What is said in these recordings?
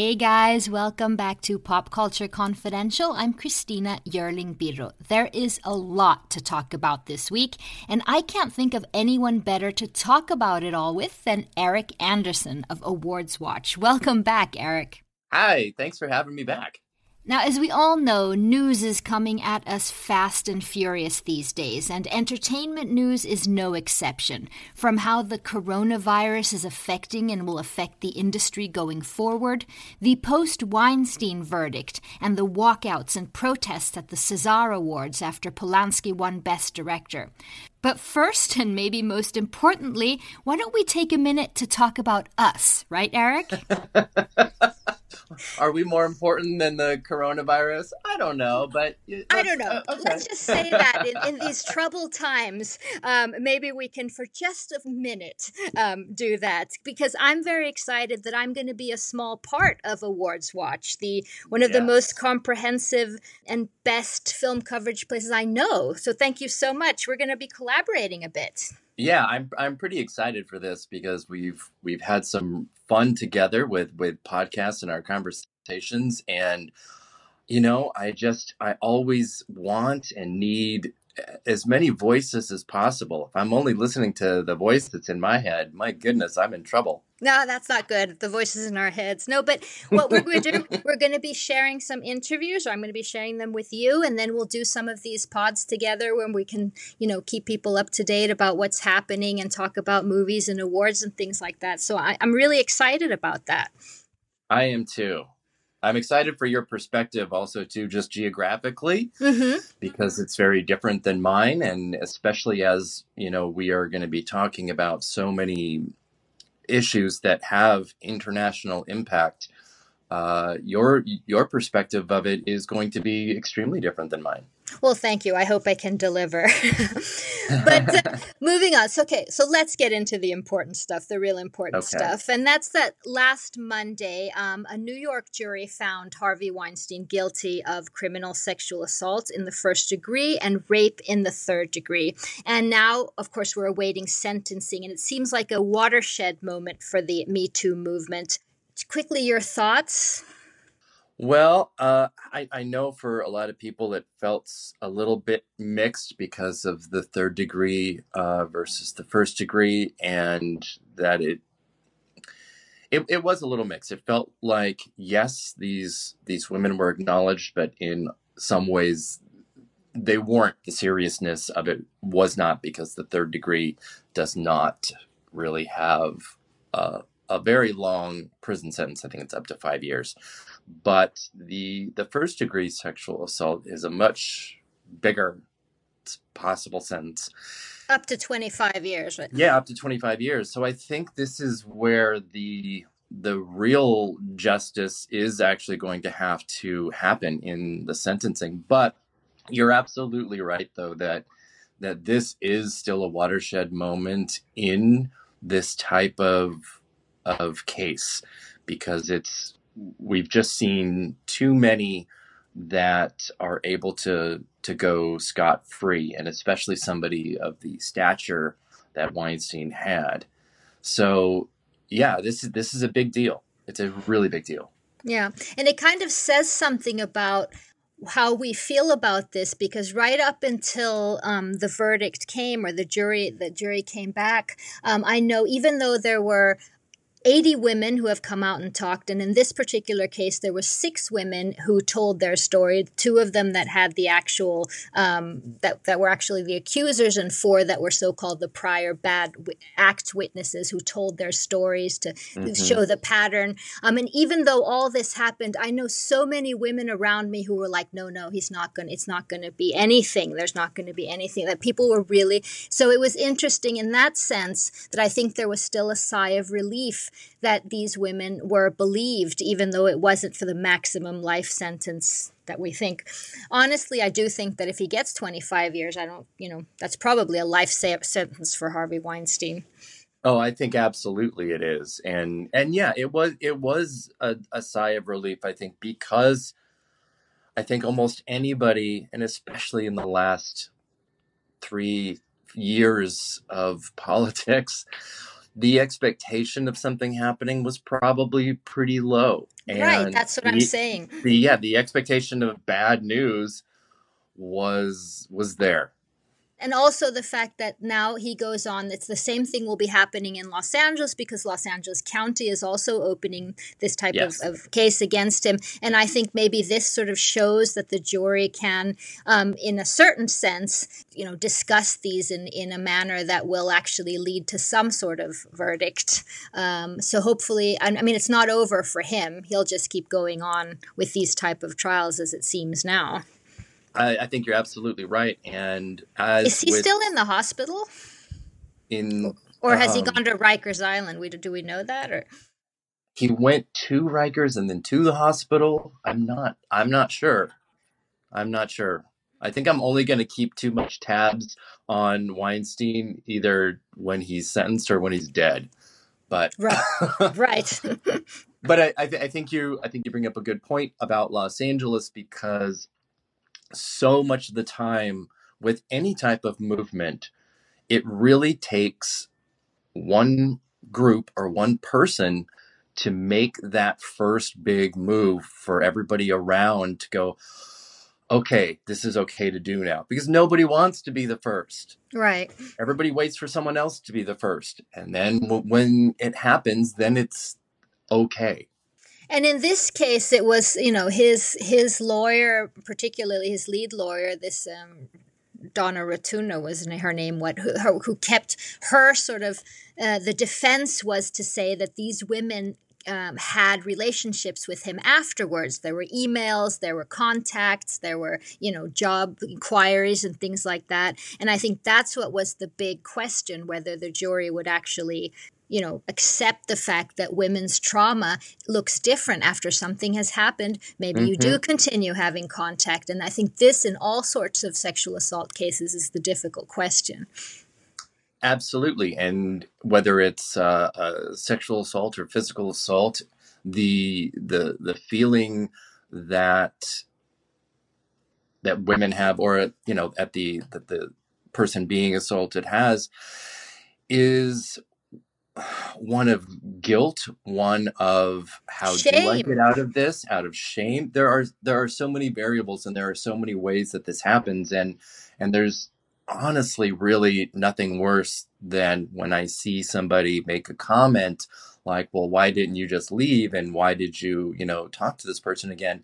Hey guys, welcome back to Pop Culture Confidential. I'm Christina Yerling Biro. There is a lot to talk about this week, and I can't think of anyone better to talk about it all with than Eric Anderson of Awards Watch. Welcome back, Eric. Hi, thanks for having me back. Now, as we all know, news is coming at us fast and furious these days, and entertainment news is no exception. From how the coronavirus is affecting and will affect the industry going forward, the post Weinstein verdict, and the walkouts and protests at the César Awards after Polanski won Best Director. But first, and maybe most importantly, why don't we take a minute to talk about us, right, Eric? Are we more important than the coronavirus? I don't know, but I don't know. Uh, okay. Let's just say that in, in these troubled times, um, maybe we can, for just a minute, um, do that because I'm very excited that I'm going to be a small part of Awards Watch, the one of yes. the most comprehensive and best film coverage places I know. So thank you so much. We're going to be collaborating a bit. Yeah, I'm I'm pretty excited for this because we've we've had some fun together with with podcasts and our conversations. And you know, I just I always want and need as many voices as possible. If I'm only listening to the voice that's in my head, my goodness, I'm in trouble. No, that's not good. The voices in our heads. No, but what we're going to do, we're going to be sharing some interviews, or I'm going to be sharing them with you, and then we'll do some of these pods together when we can, you know, keep people up to date about what's happening and talk about movies and awards and things like that. So I, I'm really excited about that. I am too. I'm excited for your perspective also too, just geographically, mm-hmm. because it's very different than mine, and especially as you know, we are going to be talking about so many issues that have international impact. Uh, your your perspective of it is going to be extremely different than mine. Well, thank you. I hope I can deliver. but uh, moving on. So, okay, so let's get into the important stuff, the real important okay. stuff. And that's that last Monday, um, a New York jury found Harvey Weinstein guilty of criminal sexual assault in the first degree and rape in the third degree. And now, of course, we're awaiting sentencing. And it seems like a watershed moment for the Me Too movement. Quickly, your thoughts? Well, uh, I, I know for a lot of people it felt a little bit mixed because of the third degree uh, versus the first degree, and that it, it it was a little mixed. It felt like yes, these these women were acknowledged, but in some ways they weren't. The seriousness of it was not because the third degree does not really have uh, a very long prison sentence. I think it's up to five years but the the first degree sexual assault is a much bigger possible sentence up to 25 years right? yeah up to 25 years so i think this is where the the real justice is actually going to have to happen in the sentencing but you're absolutely right though that that this is still a watershed moment in this type of of case because it's we've just seen too many that are able to to go scot free, and especially somebody of the stature that Weinstein had. So, yeah, this is this is a big deal. It's a really big deal. Yeah, and it kind of says something about how we feel about this because right up until um, the verdict came or the jury the jury came back um, i know even though there were 80 women who have come out and talked and in this particular case there were six women who told their story two of them that had the actual um, that, that were actually the accusers and four that were so-called the prior bad act witnesses who told their stories to mm-hmm. show the pattern. Um, and even though all this happened i know so many women around me who were like no no he's not gonna it's not gonna be anything. There's not gonna be anything. That people were really so it was interesting in that sense that i think there was still a sigh of relief that these women were believed, even though it wasn't for the maximum life sentence that we think. Honestly, I do think that if he gets 25 years, I don't, you know, that's probably a life sentence for Harvey Weinstein. Oh, I think absolutely it is, and and yeah, it was it was a, a sigh of relief. I think because I think almost anybody, and especially in the last three years of politics, the expectation of something happening was probably pretty low. And right, that's what the, I'm saying. The, yeah, the expectation of bad news was was there and also the fact that now he goes on it's the same thing will be happening in los angeles because los angeles county is also opening this type yes. of, of, case against him. And i think maybe this sort of shows that the jury can um, in a certain sense you know discuss these in, in a manner that will actually lead to some sort of verdict. Um, so hopefully I, I mean it's not over for him. He'll just keep going on with these type of trials as it seems now I, I think you're absolutely right. And is he with, still in the hospital? In or has um, he gone to Rikers Island? We do we know that or? He went to Rikers and then to the hospital. I'm not. I'm not sure. I'm not sure. I think I'm only going to keep too much tabs on Weinstein, either when he's sentenced or when he's dead. But right, right. but I, I, th- I think you, I think you bring up a good point about Los Angeles because so much of the time with any type of movement, it really takes one group or one person to make that first big move for everybody around to go, okay, this is okay to do now. Because nobody wants to be the first. Right. Everybody waits for someone else to be the first. And then when it happens, then it's okay. And in this case, it was you know his his lawyer, particularly his lead lawyer, this um, Donna Rotunno was her name. What who, who kept her sort of uh, the defense was to say that these women um, had relationships with him afterwards. There were emails, there were contacts, there were, you know, job inquiries and things like that. And I think that's what was the big question whether the jury would actually you know, accept the fact that women's trauma looks different after something has happened. Maybe mm-hmm. you do mm-hmm. continue having contact. And I think this, in all sorts of sexual assault cases, is the difficult question. Absolutely. And whether it's uh, sexual assault or physical assault, the the the feeling that that women have or you know at the that the person being assaulted has is one of guilt, one of how shame. do I get out of this, out of shame. There are there are so many variables and there are so many ways that this happens and and there's honestly really nothing worse than when I see somebody make a comment like, well, why didn't you just leave? And why did you, you know, talk to this person again?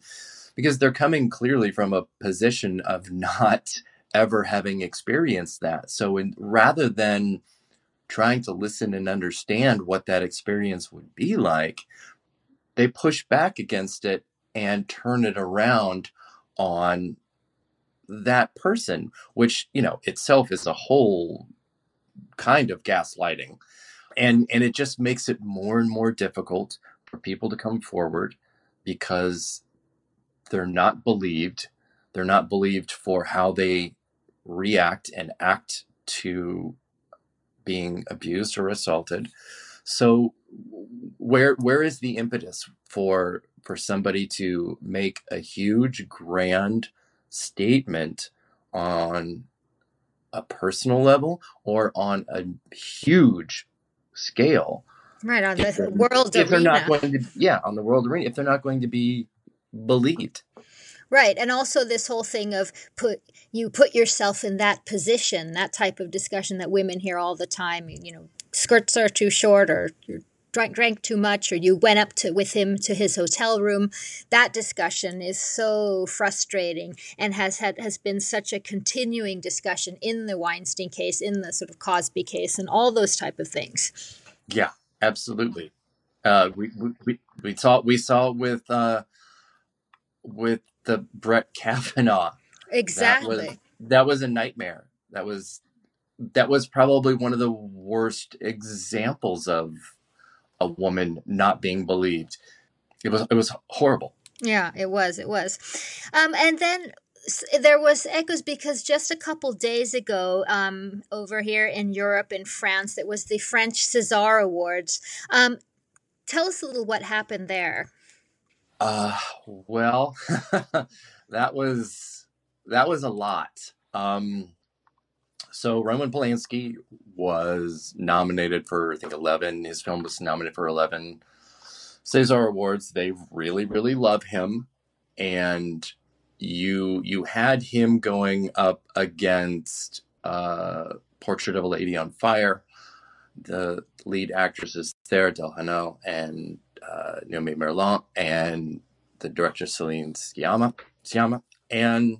Because they're coming clearly from a position of not ever having experienced that. So in, rather than trying to listen and understand what that experience would be like, they push back against it and turn it around on that person, which, you know, itself is a whole kind of gaslighting. And and it just makes it more and more difficult for people to come forward because they're not believed. They're not believed for how they react and act to being abused or assaulted. So where where is the impetus for for somebody to make a huge grand statement on a personal level or on a huge scale right on the world if arena. they're not going to yeah on the world arena if they're not going to be believed Right. And also this whole thing of put you put yourself in that position, that type of discussion that women hear all the time, you know, skirts are too short or you drank drank too much or you went up to with him to his hotel room. That discussion is so frustrating and has had has been such a continuing discussion in the Weinstein case, in the sort of Cosby case and all those type of things. Yeah, absolutely. Uh, we, we, we saw we saw with uh, with the Brett Kavanaugh. Exactly. That was, that was a nightmare. That was that was probably one of the worst examples of a woman not being believed. It was it was horrible. Yeah, it was. It was. Um, and then there was echoes because just a couple days ago um, over here in Europe in France, it was the French César Awards. Um, tell us a little what happened there. Uh, well, that was that was a lot. Um, so Roman Polanski was nominated for I think eleven. His film was nominated for eleven César Awards. They really, really love him, and you you had him going up against uh, Portrait of a Lady on Fire. The lead actresses there, Adèle Haenel and uh, Noémie Merlant, and the director Celine Sciamma. Sciamma. And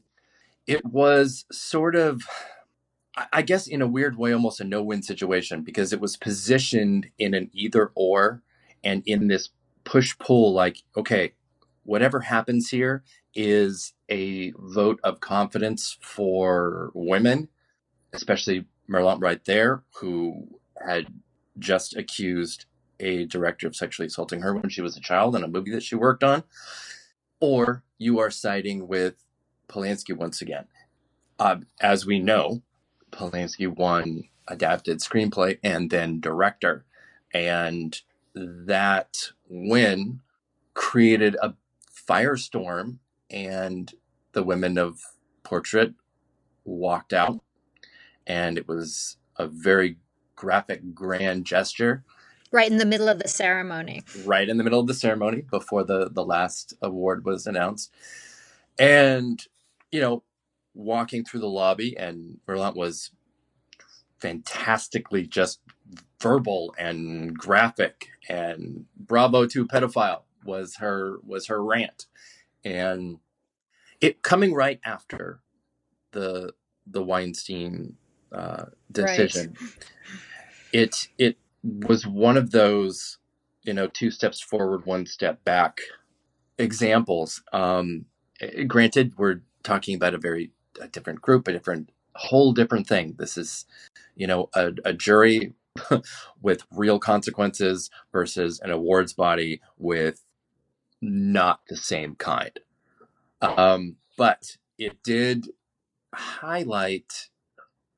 it was sort of, I guess, in a weird way, almost a no win situation because it was positioned in an either or and in this push pull like, okay, whatever happens here is a vote of confidence for women, especially Merlant right there, who had just accused a director of sexually assaulting her when she was a child in a movie that she worked on. Or you are siding with Polanski once again. Uh, as we know, Polanski won adapted screenplay and then director. And that win created a firestorm, and the women of Portrait walked out. And it was a very graphic, grand gesture. Right in the middle of the ceremony. Right in the middle of the ceremony before the, the last award was announced. And, you know, walking through the lobby, and Merlant was fantastically just verbal and graphic and bravo to pedophile was her was her rant and it coming right after the the Weinstein uh, decision right. it it was one of those you know two steps forward one step back examples um granted we're talking about a very a different group a different whole different thing this is you know a, a jury with real consequences versus an awards body with not the same kind. Um, but it did highlight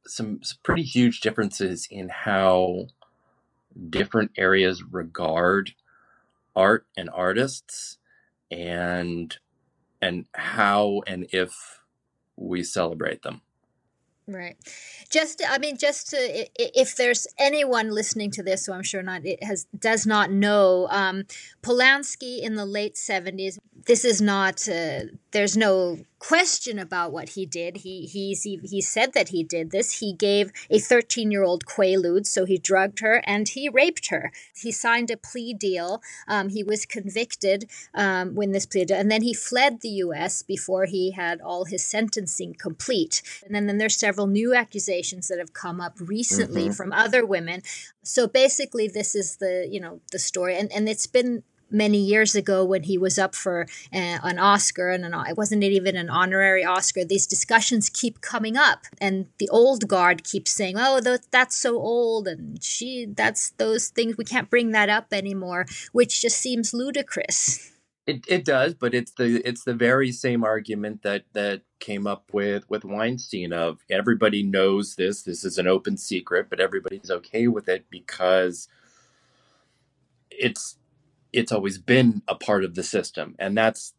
some, some pretty huge differences in how different areas regard art and artists and and how and if we celebrate them. Right. Just, I mean, just to, if there's anyone listening to this, so I'm sure not, it has, does not know, um, Polanski in the late 70s, this is not, uh, there's no question about what he did. He he's he, he said that he did this. He gave a 13 year old quaaludes, so he drugged her and he raped her. He signed a plea deal. Um, he was convicted um, when this plea deal, and then he fled the U.S. before he had all his sentencing complete. And then, then there's several new accusations that have come up recently mm-hmm. from other women. So basically, this is the you know the story, and and it's been many years ago when he was up for uh, an Oscar and an, it wasn't even an honorary Oscar. These discussions keep coming up, and the old guard keeps saying, "Oh, that's so old," and she, that's those things we can't bring that up anymore, which just seems ludicrous. It, it does, but it's the it's the very same argument that that came up with with Weinstein of everybody knows this. This is an open secret, but everybody's okay with it because it's it's always been a part of the system. And that's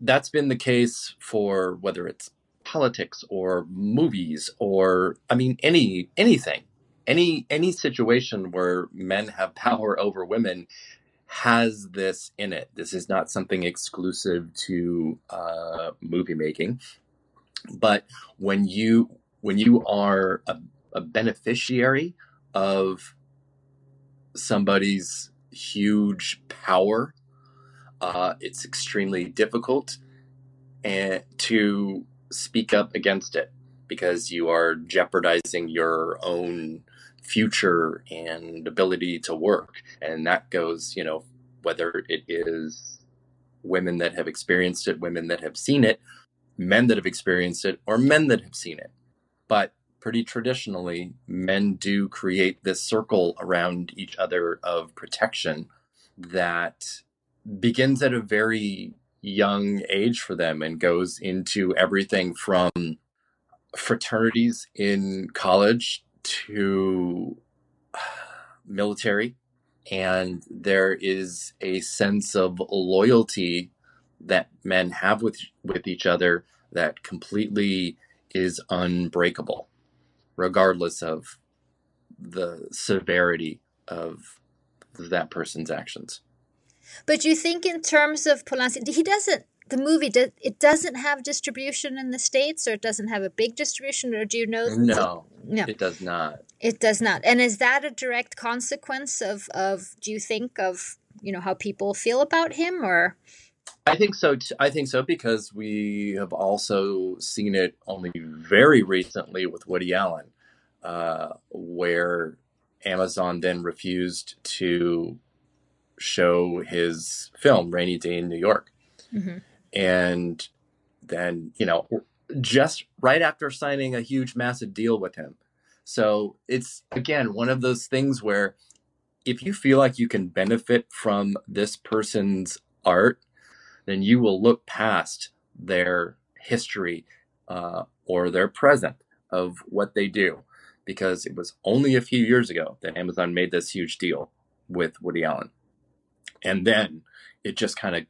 that's been the case for whether it's politics or movies or i mean any anything. Any any situation where men have power over women has this in it. This is not something exclusive to uh, movie making. But when you when you are a, a beneficiary of somebody's huge power. Uh, it's extremely difficult and to speak up against it because you are jeopardizing your own future and ability to work. And that goes, you know, whether it is women that have experienced it, women that have seen it, men that have experienced it, or men that have seen it. But pretty traditionally, men do create this circle around each other of protection that begins at a very young age for them and goes into everything from fraternities in college to military. And there is a sense of loyalty that men have with with each other that completely is unbreakable regardless of the severity of that person's actions. But you think, in terms of Polanski, he doesn't. The movie it doesn't have distribution in the states, or it doesn't have a big distribution, or do you know? No, no, it does not. It does not. And is that a direct consequence of of? Do you think of you know how people feel about him, or? I think so. T- I think so because we have also seen it only very recently with Woody Allen, uh, where Amazon then refused to show his film Rainy Day in New York. Mm-hmm. And then, you know, just right after signing a huge massive deal with him. So it's again one of those things where if you feel like you can benefit from this person's art, then you will look past their history uh, or their present of what they do because it was only a few years ago that Amazon made this huge deal with Woody Allen. And then it just kind of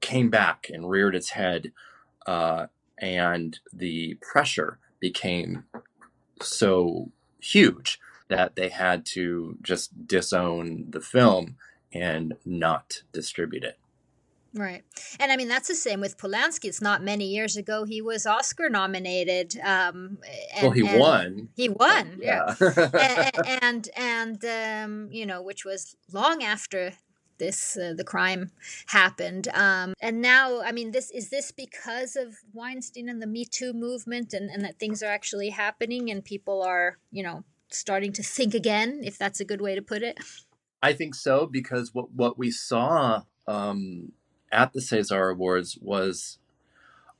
came back and reared its head. Uh, and the pressure became so huge that they had to just disown the film and not distribute it. Right. And I mean, that's the same with Polanski. It's not many years ago he was Oscar nominated. Um, and, well, he won. He won, yeah. yeah. and, and, and um, you know, which was long after this uh, the crime happened um, and now i mean this is this because of weinstein and the me too movement and, and that things are actually happening and people are you know starting to think again if that's a good way to put it i think so because what what we saw um, at the César Awards was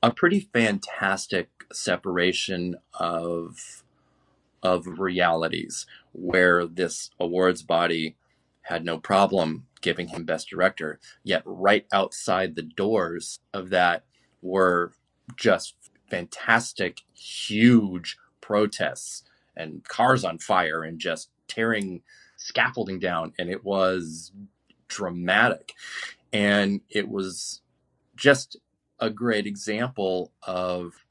a pretty fantastic separation of of realities where this awards body had no problem giving him best director yet right outside the doors of that were just fantastic huge protests and cars on fire and just tearing scaffolding down and it was dramatic and it was just a great example of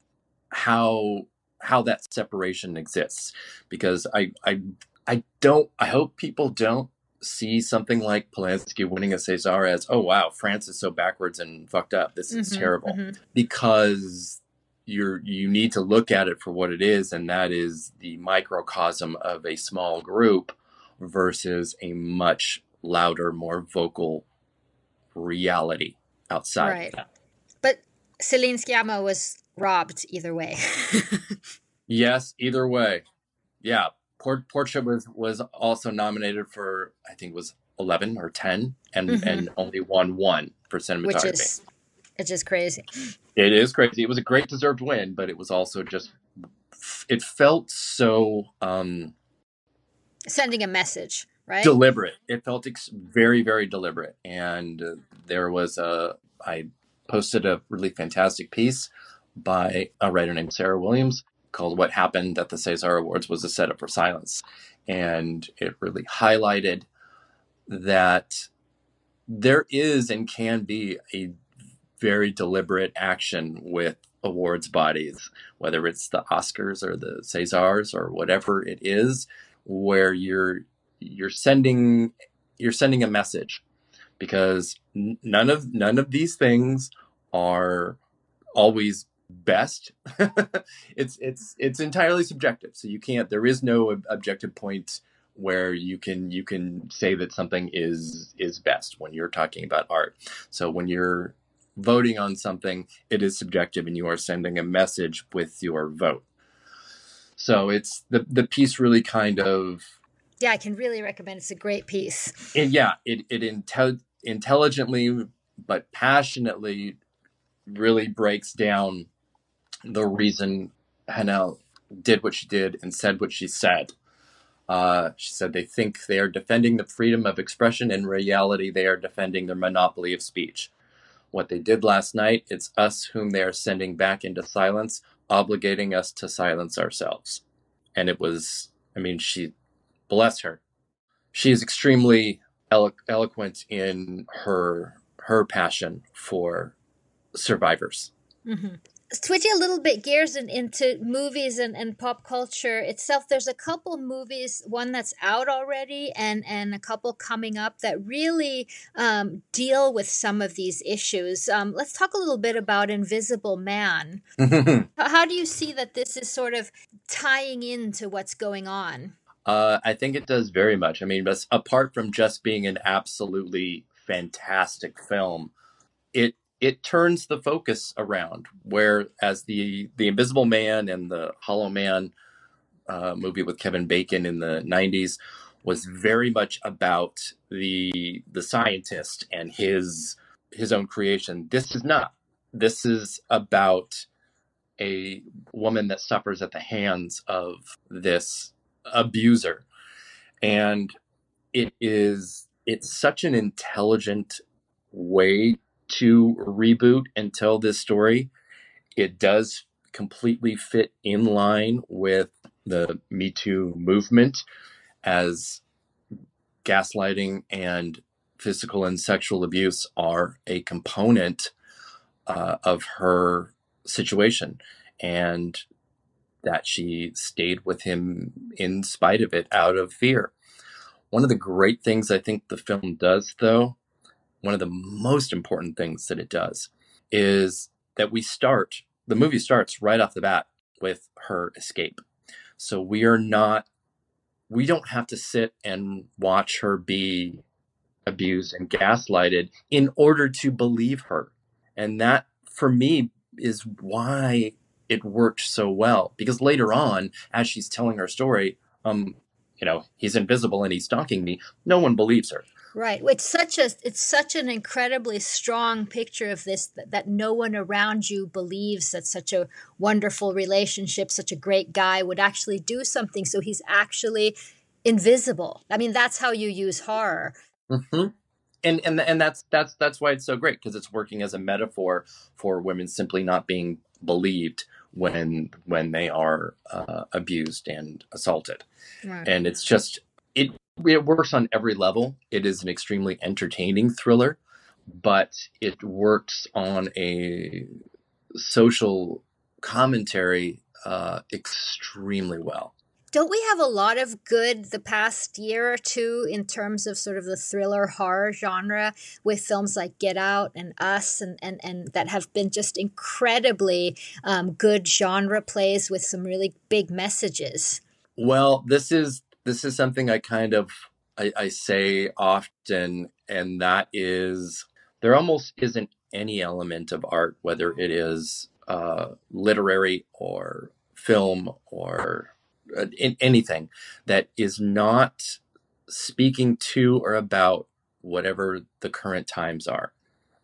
how how that separation exists. Because I I I don't I hope people don't see something like Polanski winning a César as oh wow France is so backwards and fucked up. This is mm-hmm, terrible. mm-hmm. because you're you need to look at it for what it is and that is the microcosm of a small group versus a much louder more vocal reality outside. Right. But Celine Sciamma was robbed either way. yes, either way. Yeah. Port- Portrait was was also nominated for I think was eleven or ten, and mm-hmm. and only won one for cinematography. Which is it's just crazy. It is crazy. It was a great deserved win, but it was also just it felt so um sending a message right? Deliberate. It felt ex- very, very deliberate. And uh, there was a, I posted a really fantastic piece by a writer named Sarah Williams called What Happened at the César Awards was a setup for silence. And it really highlighted that there is and can be a very deliberate action with awards bodies, whether it's the Oscars or the Césars or whatever it is, where you're you're sending you're sending a message because none of none of these things are always best. It's it's it's entirely subjective. So you can't there is no objective point where you can you can say that something is is best when you're talking about art. So when you're voting on something it is subjective and you are sending a message with your vote. So it's the the piece really kind of yeah, I can really recommend. It's a great piece. And yeah, it it intel- intelligently but passionately really breaks down the reason Haenel did what she did and said what she said. Uh, she said they think they are defending the freedom of expression. In reality, they are defending their monopoly of speech. What they did last night, it's us whom they are sending back into silence, obligating us to silence ourselves. And it was, I mean, she bless her. She is extremely elo- eloquent in her her passion for survivors. Mm-hmm. switching a little bit gears and into movies and, and pop culture itself there's a couple movies one that's out already and and a couple coming up that really um, deal with some of these issues um, let's talk a little bit about invisible man how do you see that this is sort of tying into what's going on uh, i think it does very much i mean apart from just being an absolutely fantastic film it it turns the focus around. Whereas the the Invisible Man and the Hollow Man uh, movie with Kevin Bacon in the '90s was very much about the the scientist and his his own creation. This is not. This is about a woman that suffers at the hands of this abuser, and it is it's such an intelligent way to reboot and tell this story. It does completely fit in line with the Me Too movement as gaslighting and physical and sexual abuse are a component uh, of her situation and that she stayed with him in spite of it out of fear. One of the great things I think the film does, though, one of the most important things that it does is that we start, the movie starts right off the bat with her escape. So we are not, we don't have to sit and watch her be abused and gaslighted in order to believe her. And that, for me, is why it worked so well. Because later on, as she's telling her story, um, you know, he's invisible and he's stalking me, no one believes her. Right. It's such a it's such an incredibly strong picture of this that, that no one around you believes that such a wonderful relationship, such a great guy would actually do something. So he's actually invisible. I mean, that's how you use horror. Mm-hmm. And and and that's that's that's why it's so great because it's working as a metaphor for women simply not being believed when when they are uh, abused and assaulted. Right. And it's just it it works on every level. It is an extremely entertaining thriller, but it works on a social commentary uh, extremely well. Don't we have a lot of good the past year or two in terms of sort of the thriller horror genre with films like Get Out and Us and, and, and that have been just incredibly um, good genre plays with some really big messages? Well, this is this is something I kind of I, I say often, and that is there almost isn't any element of art, whether it is uh, literary or film or uh, in, anything, that is not speaking to or about whatever the current times are.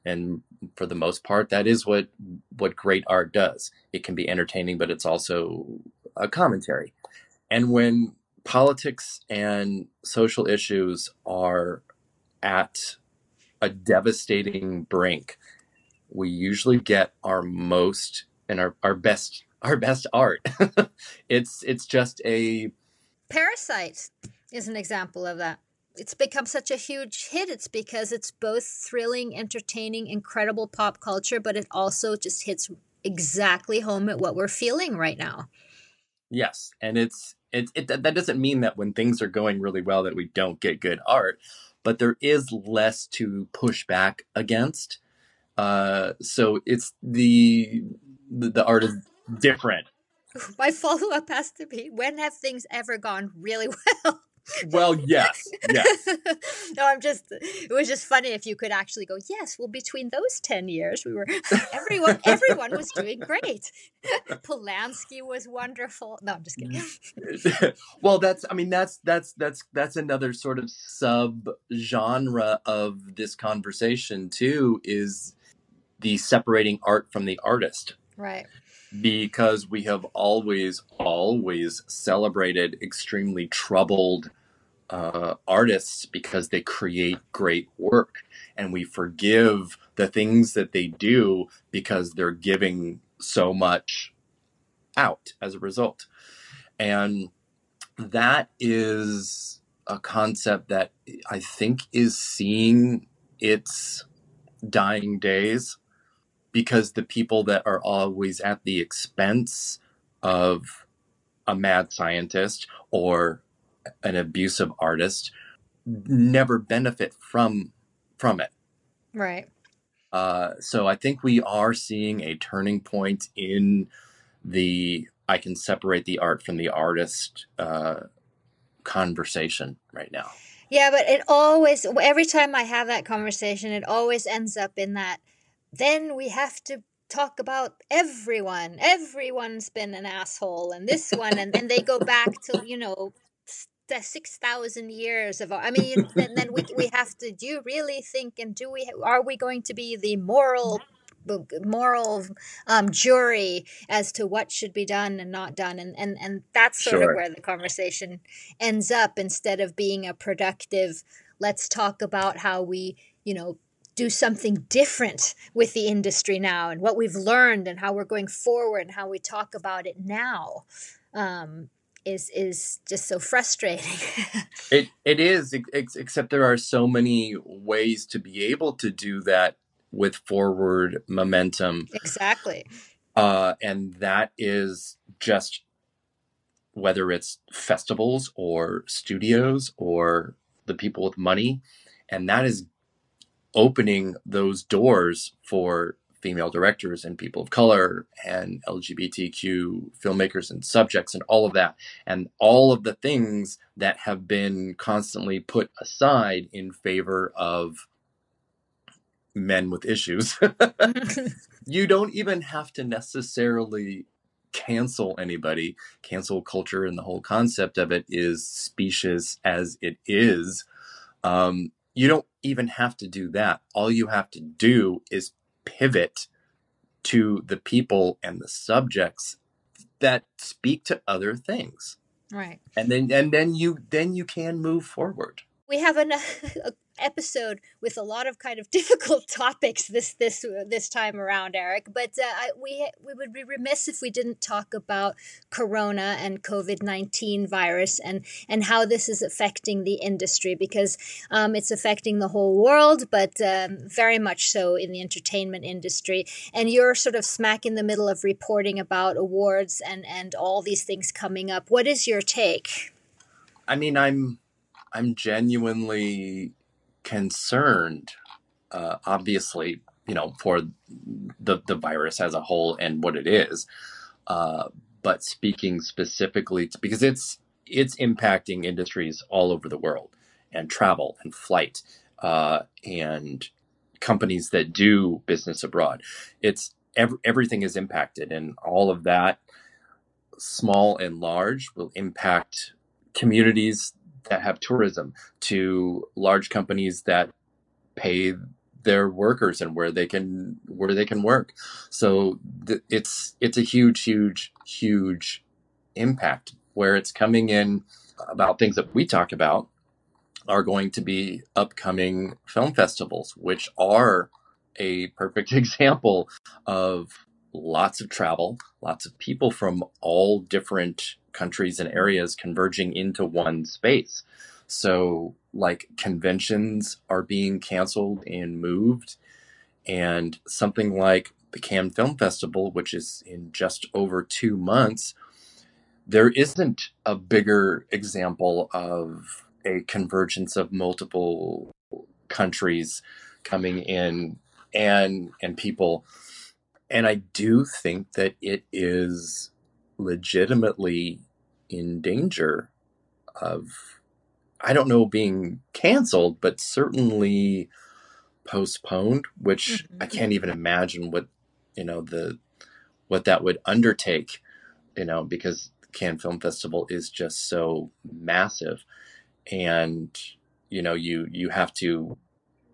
And for the most part, that is what what great art does. It can be entertaining, but it's also a commentary. And when politics and social issues are at a devastating brink, we usually get our most and our, our best our best art. it's it's just a Parasite is an example of that. It's become such a huge hit. It's because it's both thrilling, entertaining, incredible pop culture, but it also just hits exactly home at what we're feeling right now. Yes, and it's it, it that doesn't mean that when things are going really well that we don't get good art, but there is less to push back against. Uh, so it's the, the the art is different. My follow up has to be: When have things ever gone really well? well, yes, yes. no, I'm just. It was just funny if you could actually go. Yes, well, between those ten years, we were everyone. everyone was doing great. Polanski was wonderful. No, I'm just kidding. well, that's. I mean, that's that's that's that's another sort of sub genre of this conversation too. Is the separating art from the artist. Right because we have always, always celebrated extremely troubled uh, artists because they create great work. And we forgive the things that they do because they're giving so much out as a result. And that is a concept that I think is seeing its dying days because the people that are always at the expense of a mad scientist or an abusive artist never benefit from from it. Right. Uh, so i think we are seeing a turning point in the i can separate the art from the artist uh, conversation right now. Yeah but it always every time i have that conversation it always ends up in that then we have to talk about everyone. Everyone's been an asshole, and this one, and then they go back to you know the six thousand years of. I mean, and then we we have to. Do you really think? And do we? Are we going to be the moral? moral um, jury as to what should be done and not done and and, and that's sort sure. of where the conversation ends up instead of being a productive let's talk about how we you know do something different with the industry now and what we've learned and how we're going forward and how we talk about it now um, is is just so frustrating. it it is, except there are so many ways to be able to do that with forward momentum. Exactly. Uh, and that is just whether it's festivals or studios or the people with money, and that is opening those doors for female directors and people of color and LGBTQ filmmakers and subjects and all of that. And all of the things that have been constantly put aside in favor of men with issues. you don't even have to necessarily cancel anybody. Cancel culture and the whole concept of it is specious as it is. Um, you don't even have to do that. All you have to do is pivot to the people and the subjects that speak to other things. Right. And then and then you then you can move forward. We have an, a episode with a lot of kind of difficult topics this this this time around, Eric. But uh, I, we we would be remiss if we didn't talk about Corona and COVID nineteen virus and and how this is affecting the industry because um, it's affecting the whole world, but um, very much so in the entertainment industry. And you're sort of smack in the middle of reporting about awards and and all these things coming up. What is your take? I mean, I'm I'm genuinely concerned, uh, obviously, you know, for the the virus as a whole and what it is, uh, but speaking specifically to, because it's it's impacting industries all over the world and travel and flight uh, and companies that do business abroad. It's every, everything is impacted, and all of that, small and large, will impact communities that have tourism to large companies that pay their workers and where they can where they can work. So th- it's it's a huge, huge, huge impact where it's coming in about things that we talk about are going to be upcoming film festivals, which are a perfect example of lots of travel, lots of people from all different countries and areas converging into one space. So, like conventions are being canceled and moved, and something like the Cannes Film Festival, which is in just over two months, there isn't a bigger example of a convergence of multiple countries coming in and and people and i do think that it is legitimately in danger of I don't know being canceled, but certainly postponed, which mm-hmm. I can't even imagine what you know the what that would undertake, you know, because Cannes Film Festival is just so massive, and you know you you have to.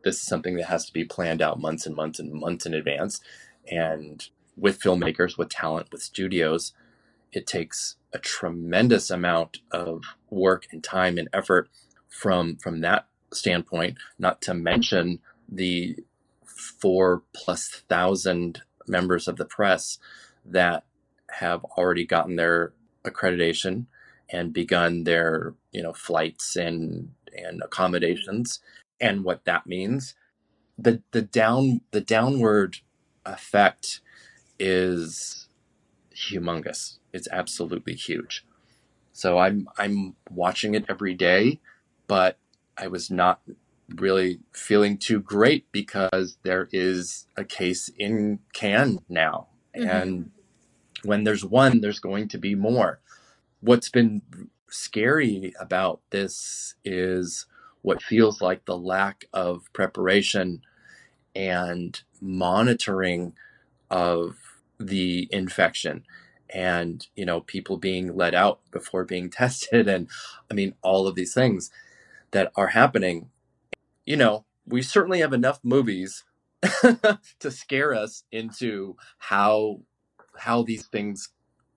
This is something that has to be planned out months and months and months in advance, and with filmmakers, with talent, with studios, it takes a tremendous amount of work and time and effort from from that standpoint not to mention the four plus thousand members of the press that have already gotten their accreditation and begun their you know flights and and accommodations and what that means the the down the downward effect is humongous. It's absolutely huge. So I'm I'm watching it every day, but I was not really feeling too great because there is a case in Cannes now. Mm-hmm. And when there's one, there's going to be more. What's been scary about this is what feels like the lack of preparation and monitoring of the infection and you know people being let out before being tested and i mean all of these things that are happening. You know we certainly have enough movies to scare us into how how these things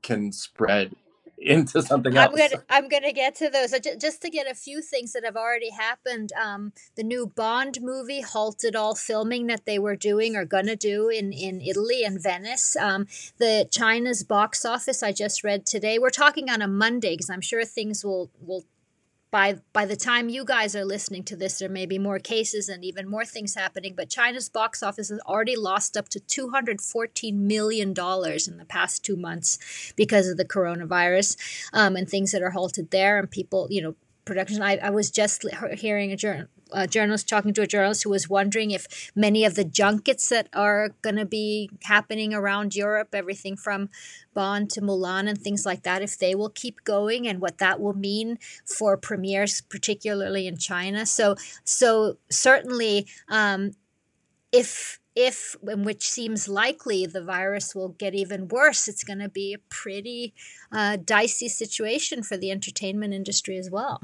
can spread into something else. I'm gonna I'm gonna get to those. just to get a few things that have already happened. Um, the new Bond movie halted all filming that they were doing or gonna do in in Italy and Venice. Um, the China's box office I just read today. We're talking on a Monday because I'm sure things will will by by the time you guys are listening to this, there may be more cases and even more things happening. But China's box office has already lost up to two hundred fourteen million dollars in the past two months because of the coronavirus um, and things that are halted there, and people, you know, production. I, I was just hearing a journal a journalist talking to a journalist who was wondering if many of the junkets that are going to be happening around Europe, everything from Bonn to Milan and things like that, if they will keep going and what that will mean for premieres, particularly in China. So, so certainly, um, if if which seems likely the virus will get even worse it's going to be a pretty uh, dicey situation for the entertainment industry as well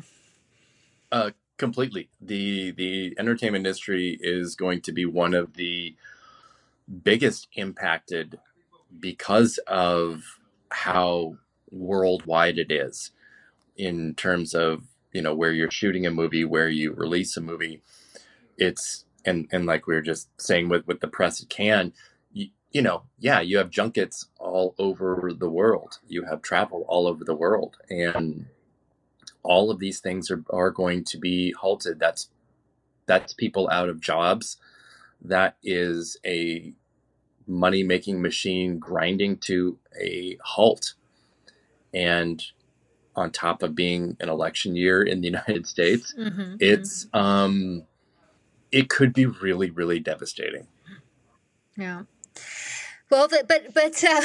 uh, completely. The the entertainment industry is going to be one of the biggest impacted because of how worldwide it is in terms of you know where you're shooting a movie where you release a movie. It's and and like we were just saying with with the press it can you, you know yeah you have junkets all over the world. You have travel all over the world. And all of these things are, are going to be halted. That's that's people out of jobs. That is a money making machine grinding to a halt. And on top of being an election year in the United States, mm-hmm, it's mm-hmm. um it could be really, really devastating. Yeah. Well, but but uh,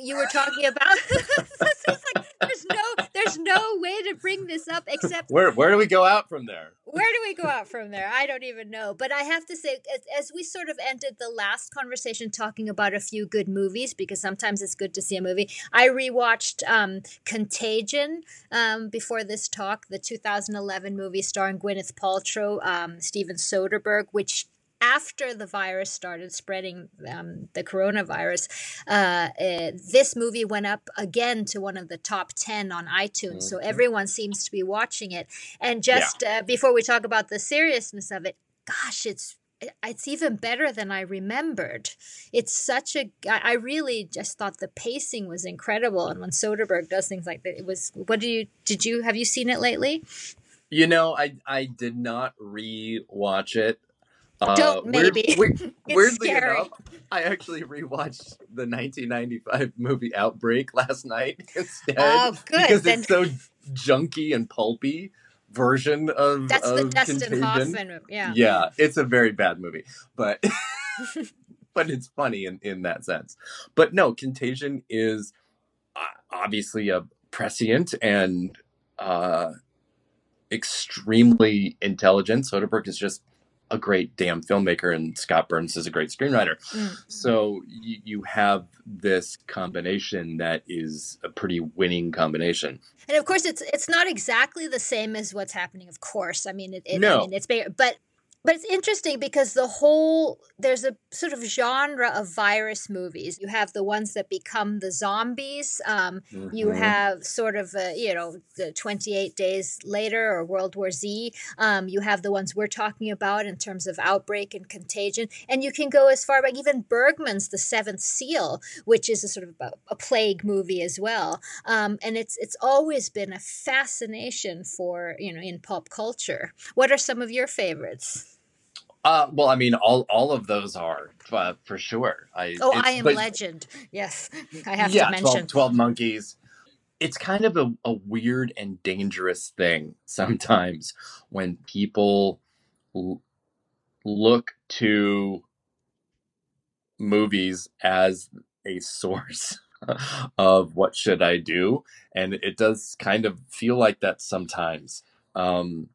you were talking about. like, there's no there's no way to bring this up except where where do we go out from there? Where do we go out from there? I don't even know. But I have to say, as, as we sort of ended the last conversation talking about a few good movies, because sometimes it's good to see a movie. I rewatched um, Contagion um, before this talk, the 2011 movie starring Gwyneth Paltrow, um, Steven Soderbergh, which after the virus started spreading, um, the coronavirus, uh, uh, this movie went up again to one of the top 10 on iTunes. Mm-hmm. So everyone seems to be watching it. And just yeah. uh, before we talk about the seriousness of it, gosh, it's it's even better than I remembered. It's such a. I really just thought the pacing was incredible, and when Soderbergh does things like that, it was. What do you did you have you seen it lately? You know, I I did not re-watch it. Don't uh, maybe. Weird, weirdly scary. enough, I actually rewatched the 1995 movie Outbreak last night instead. Oh, good. Because then... it's so junky and pulpy version of that's of the Dustin Contagion. Hoffman. Yeah, yeah, it's a very bad movie, but but it's funny in in that sense. But no, Contagion is uh, obviously a prescient and uh, extremely intelligent. Soderbergh is just a great damn filmmaker and Scott Burns is a great screenwriter. Mm-hmm. So you, you have this combination that is a pretty winning combination. And of course, it's it's not exactly the same as what's happening. Of course, I mean, it, it no. I mean, it's but but it's interesting because the whole there's a sort of genre of virus movies. You have the ones that become the zombies. Um, mm-hmm. You have sort of a, you know the 28 Days Later or World War Z. Um, you have the ones we're talking about in terms of outbreak and contagion, and you can go as far back even Bergman's The Seventh Seal, which is a sort of a, a plague movie as well. Um, and it's it's always been a fascination for you know in pop culture. What are some of your favorites? Uh, well, I mean, all all of those are uh, for sure. I oh, I am but, Legend. Yes, I have yeah, to mention 12, 12 Monkeys. It's kind of a, a weird and dangerous thing sometimes when people l- look to movies as a source of what should I do, and it does kind of feel like that sometimes. Um,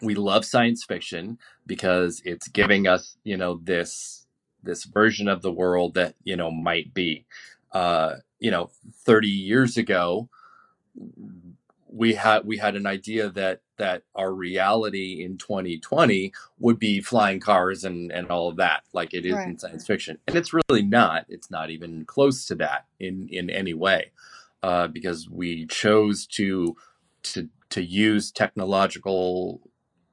we love science fiction because it's giving us you know this this version of the world that you know might be. Uh you know 30 years ago we had we had an idea that that our reality in 2020 would be flying cars and and all of that like it is right. in science fiction. And it's really not. It's not even close to that in in any way uh, because we chose to to to use technological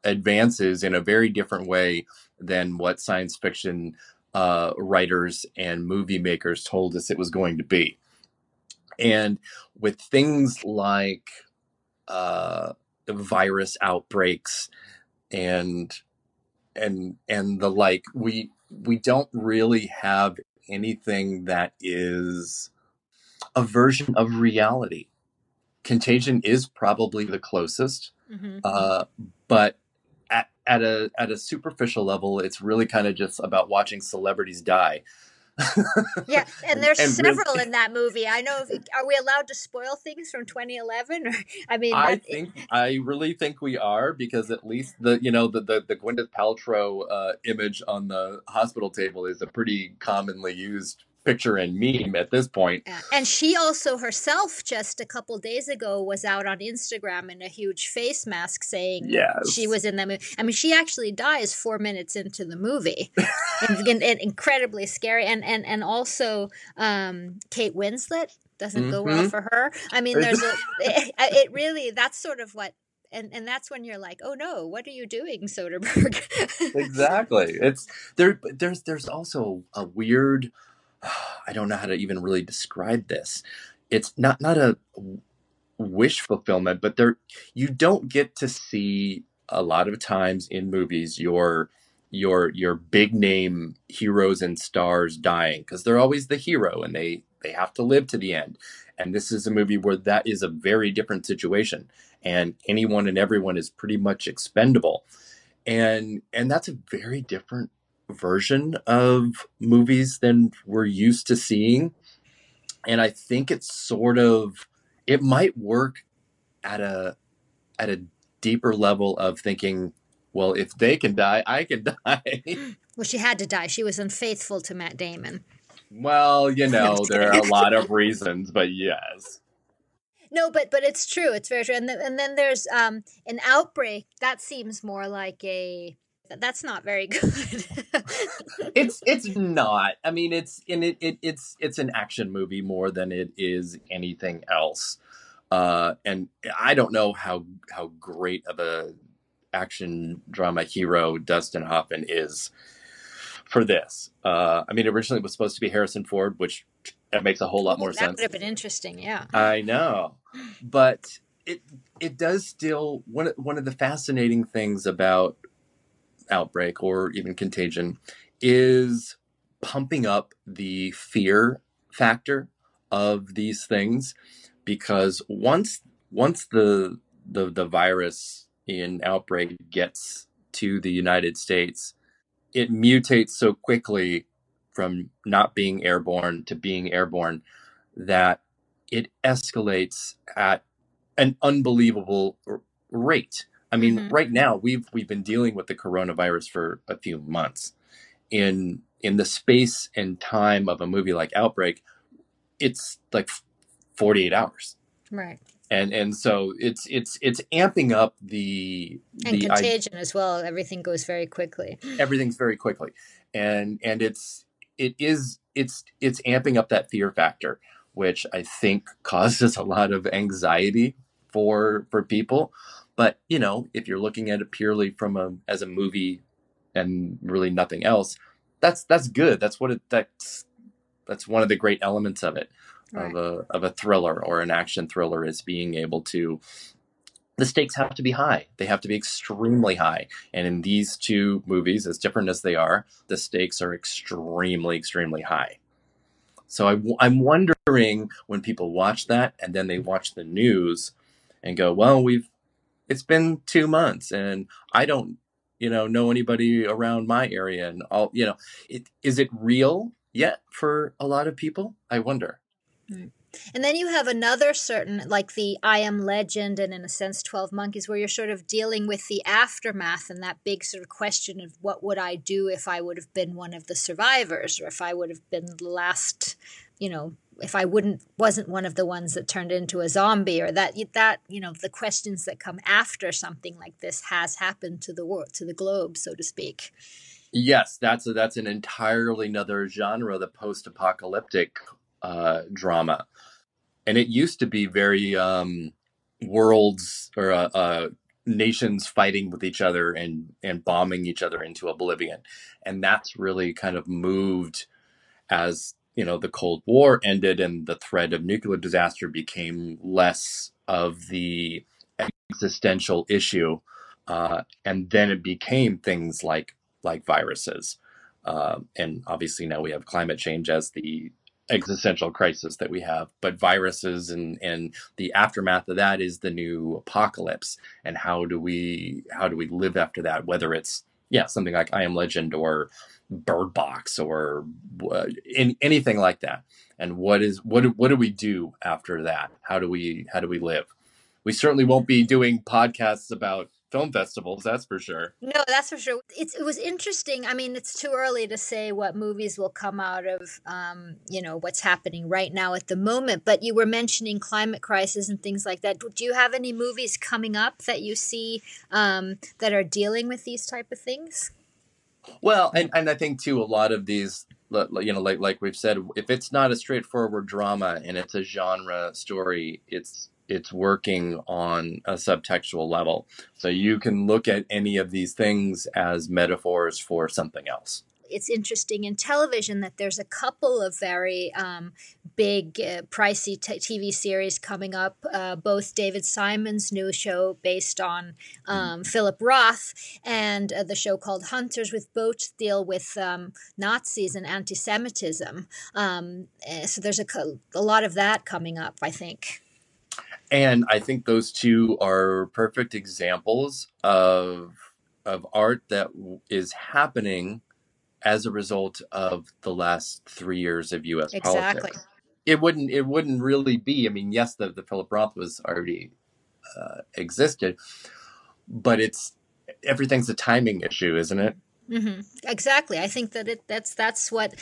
advances in a very different way than what science fiction uh, writers and movie makers told us it was going to be. And with things like uh, virus outbreaks and and and the like, we we don't really have anything that is a version of reality. Contagion is probably the closest, mm-hmm. uh, but at at a at a superficial level, it's really kind of just about watching celebrities die. yeah, and there's and several really, in that movie. I know. Are we allowed to spoil things from 2011? Or I mean, I think I really think we are because at least the you know the the, the Gwyneth Paltrow uh, image on the hospital table is a pretty commonly used picture and meme at this point. And she also herself just a couple days ago was out on Instagram in a huge face mask saying yes. she was in the movie. I mean, she actually dies four minutes into the movie. and, and, and, incredibly scary. And and and also um, Kate Winslet doesn't mm-hmm. go well mm-hmm. for her. I mean, there's a it, it really that's sort of what and and that's when you're like, oh no, what are you doing, Soderbergh? exactly. It's there. There's there's also a weird I don't know how to even really describe this. It's not not a wish fulfillment, but there you don't get to see a lot of times in movies your your your big name heroes and stars dying because they're always the hero and they they have to live to the end. And this is a movie where that is a very different situation and anyone and everyone is pretty much expendable. And and that's a very different version of movies than we're used to seeing. And I think it's sort of it might work at a at a deeper level of thinking, well, if they can die, I can die. Well, she had to die. She was unfaithful to Matt Damon. Well, you know, there are a lot of reasons, but yes. No, but but it's true. It's very true. And, the, and then there's um, an outbreak that seems more like a that's not very good. it's it's not. I mean, it's in it, it it's it's an action movie more than it is anything else. Uh, and I don't know how how great of a action drama hero Dustin Hoffman is for this. Uh, I mean, originally it was supposed to be Harrison Ford, which that makes a whole lot more that sense. That would have been interesting, yeah. I know, but it it does still one one of the fascinating things about outbreak or even contagion is pumping up the fear factor of these things because once once the the, the virus in outbreak gets to the United States, it mutates so quickly from not being airborne to being airborne that it escalates at an unbelievable rate. I mean, mm-hmm. right now we've we've been dealing with the coronavirus for a few months. In in the space and time of a movie like Outbreak, it's like 48 hours. Right. And and so it's it's it's amping up the and the contagion I, as well. Everything goes very quickly. Everything's very quickly. And and it's it is it's it's amping up that fear factor, which I think causes a lot of anxiety for for people but you know, if you're looking at it purely from a as a movie and really nothing else, that's that's good. That's what it that's that's one of the great elements of it. Right. Of a of a thriller or an action thriller is being able to the stakes have to be high. They have to be extremely high. And in these two movies, as different as they are, the stakes are extremely, extremely high. So I, am wondering when people watch that and then they watch the news and go, well, we've, it's been two months and I don't, you know, know anybody around my area and all, you know, it, is it real yet for a lot of people? I wonder. Mm. And then you have another certain, like the I Am Legend and in a sense 12 Monkeys, where you're sort of dealing with the aftermath and that big sort of question of what would I do if I would have been one of the survivors or if I would have been the last, you know, if I wouldn't wasn't one of the ones that turned into a zombie or that that you know the questions that come after something like this has happened to the world to the globe so to speak. Yes, that's a, that's an entirely another genre, the post-apocalyptic uh, drama, and it used to be very um, worlds or uh, uh, nations fighting with each other and and bombing each other into oblivion, and that's really kind of moved as you know the Cold War ended and the threat of nuclear disaster became less of the existential issue, uh, and then it became things like like viruses. Uh, and obviously now we have climate change as the existential crisis that we have but viruses and and the aftermath of that is the new apocalypse and how do we how do we live after that whether it's yeah something like i am legend or bird box or uh, in, anything like that. And what is what what do we do after that? How do we how do we live? We certainly won't be doing podcasts about film festivals that's for sure. No that's for sure. It's, it was interesting i mean it's too early to say what movies will come out of um, you know what's happening right now at the moment but you were mentioning climate crisis and things like that. Do you have any movies coming up that you see um, that are dealing with these type of things? Well and, and i think too a lot of these you know like like we've said if it's not a straightforward drama and it's a genre story it's it's working on a subtextual level. So you can look at any of these things as metaphors for something else. It's interesting in television that there's a couple of very um, big, uh, pricey t- TV series coming up. Uh, both David Simon's new show based on um, Philip Roth and uh, the show called Hunters, with both deal with um, Nazis and anti Semitism. Um, eh, so there's a, a lot of that coming up, I think. And I think those two are perfect examples of of art that is happening as a result of the last three years of U.S. Exactly. politics. It wouldn't. It wouldn't really be. I mean, yes, the the Philip Roth was already uh, existed, but it's everything's a timing issue, isn't it? Mm-hmm. Exactly. I think that it that's that's what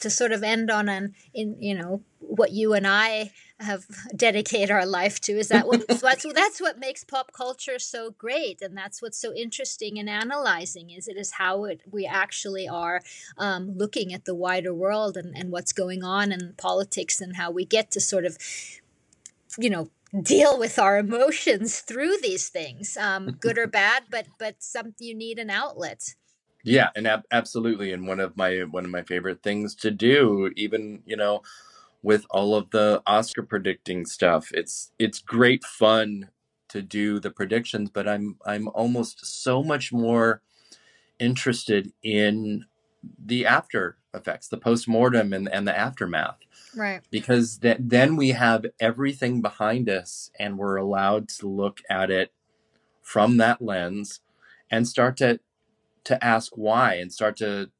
to sort of end on an in you know what you and I have dedicated our life to is that what, that's, that's what makes pop culture so great and that's what's so interesting in analyzing is it is how it, we actually are um, looking at the wider world and, and what's going on in politics and how we get to sort of you know deal with our emotions through these things um, good or bad but but some you need an outlet. Yeah and ab- absolutely and one of my one of my favorite things to do even you know with all of the Oscar predicting stuff. It's it's great fun to do the predictions, but I'm I'm almost so much more interested in the after effects, the post mortem and, and the aftermath. Right. Because th- then we have everything behind us and we're allowed to look at it from that lens and start to to ask why and start to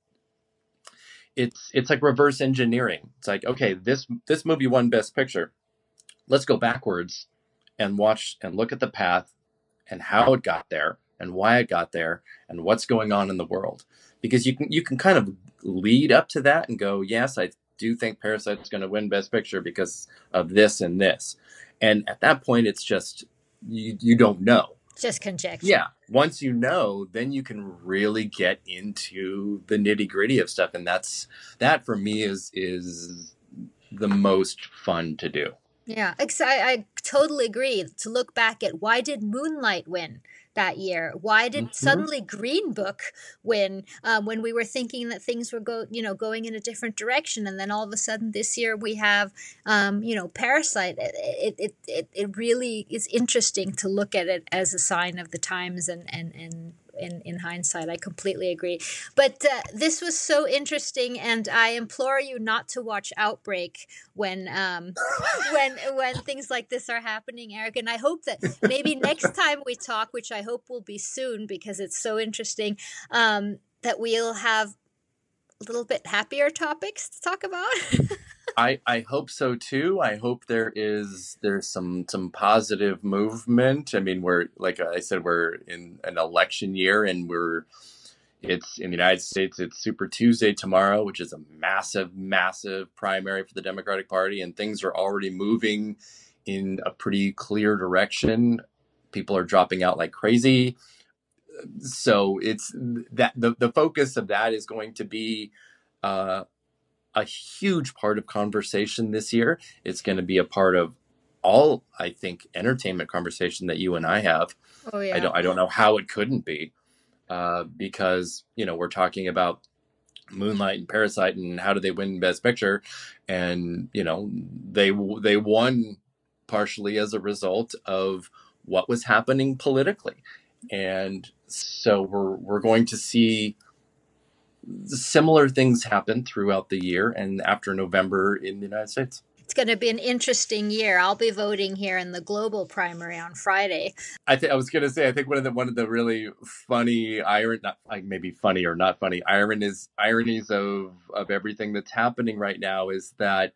it's it's like reverse engineering. It's like, okay, this this movie won Best Picture. Let's go backwards and watch and look at the path and how it got there and why it got there and what's going on in the world. Because you can you can kind of lead up to that and go, yes, I do think Parasite's going to win Best Picture because of this and this. And at that point, it's just you you don't know just conjecture. Yeah. Once you know, then you can really get into the nitty gritty of stuff, and that's that for me is is the most fun to do. Yeah, I, I totally agree. To look back at why did Moonlight win? That year? Why did mm-hmm. suddenly Green Book win um, when we were thinking that things were go you know going in a different direction, and then all of a sudden this year we have um, you know Parasite. It, it it it really is interesting to look at it as a sign of the times and and and in, in hindsight. I completely agree. But uh, this was so interesting, and I implore you not to watch Outbreak when um, when when things like this are happening, Eric. And I hope that maybe next time we talk, which I hope will be soon because it's so interesting, um, that we'll have a little bit happier topics to talk about. I I hope so too. I hope there is there's some some positive movement. I mean, we're like I said, we're in an election year, and we're it's in the United States. It's Super Tuesday tomorrow, which is a massive, massive primary for the Democratic Party, and things are already moving in a pretty clear direction. People are dropping out like crazy. So it's that the, the focus of that is going to be uh, a huge part of conversation this year. It's going to be a part of all, I think, entertainment conversation that you and I have. Oh yeah. I don't I don't know how it couldn't be, uh, because you know we're talking about Moonlight and Parasite and how do they win Best Picture, and you know they they won partially as a result of what was happening politically, and so we're we're going to see similar things happen throughout the year and after November in the United States. It's going to be an interesting year. I'll be voting here in the global primary on Friday. I think I was going to say I think one of the one of the really funny iron not like maybe funny or not funny iron is ironies of of everything that's happening right now is that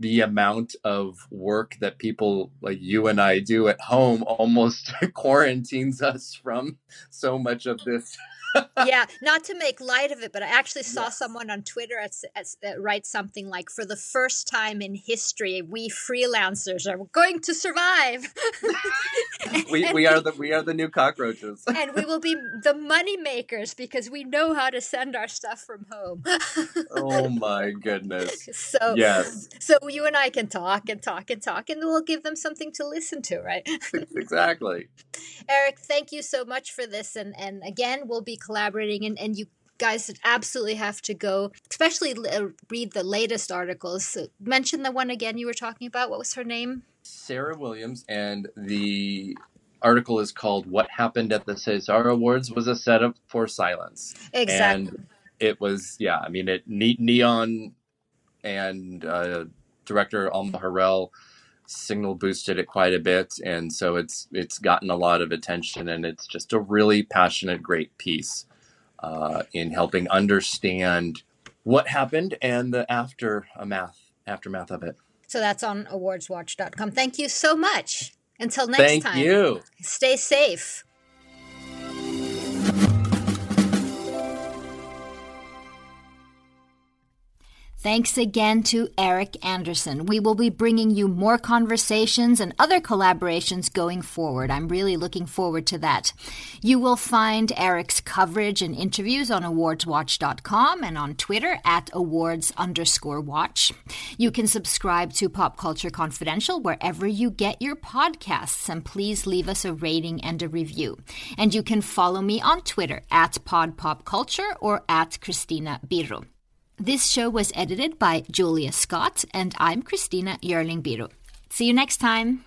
the amount of work that people like you and I do at home almost quarantines us from so much of this yeah, not to make light of it, but I actually saw yes. someone on Twitter at, at, at, write something like, "For the first time in history, we freelancers are going to survive." we, and, we are the we are the new cockroaches, and we will be the money makers because we know how to send our stuff from home. oh my goodness! So yes, so you and I can talk and talk and talk, and we'll give them something to listen to, right? exactly. Eric, thank you so much for this, and and again, we'll be collaborating and, and you guys absolutely have to go especially uh, read the latest articles. So mention the one again you were talking about. What was her name? Sarah williams and the article is called what happened at the cesar awards was a setup for silence. Exactly. And it was yeah i mean it neon and uh, director alma har'el signal boosted it quite a bit and so it's it's gotten a lot of attention and it's just a really passionate great piece uh, in helping understand what happened and the aftermath aftermath of it. So that's on awardswatch.com thank you so much. Until next thank time. thank you. Stay safe Thanks again to Eric Anderson. We will be bringing you more conversations and other collaborations going forward. I'm really looking forward to that. You will find Eric's coverage and interviews on awardswatch.com and on Twitter at awards underscore watch. You can subscribe to Pop Culture Confidential wherever you get your podcasts, and please leave us a rating and a review. And you can follow me on Twitter at podpopculture or at Christina Birro. This show was edited by Julia Scott, and I'm Christina Yerling Birro. See you next time.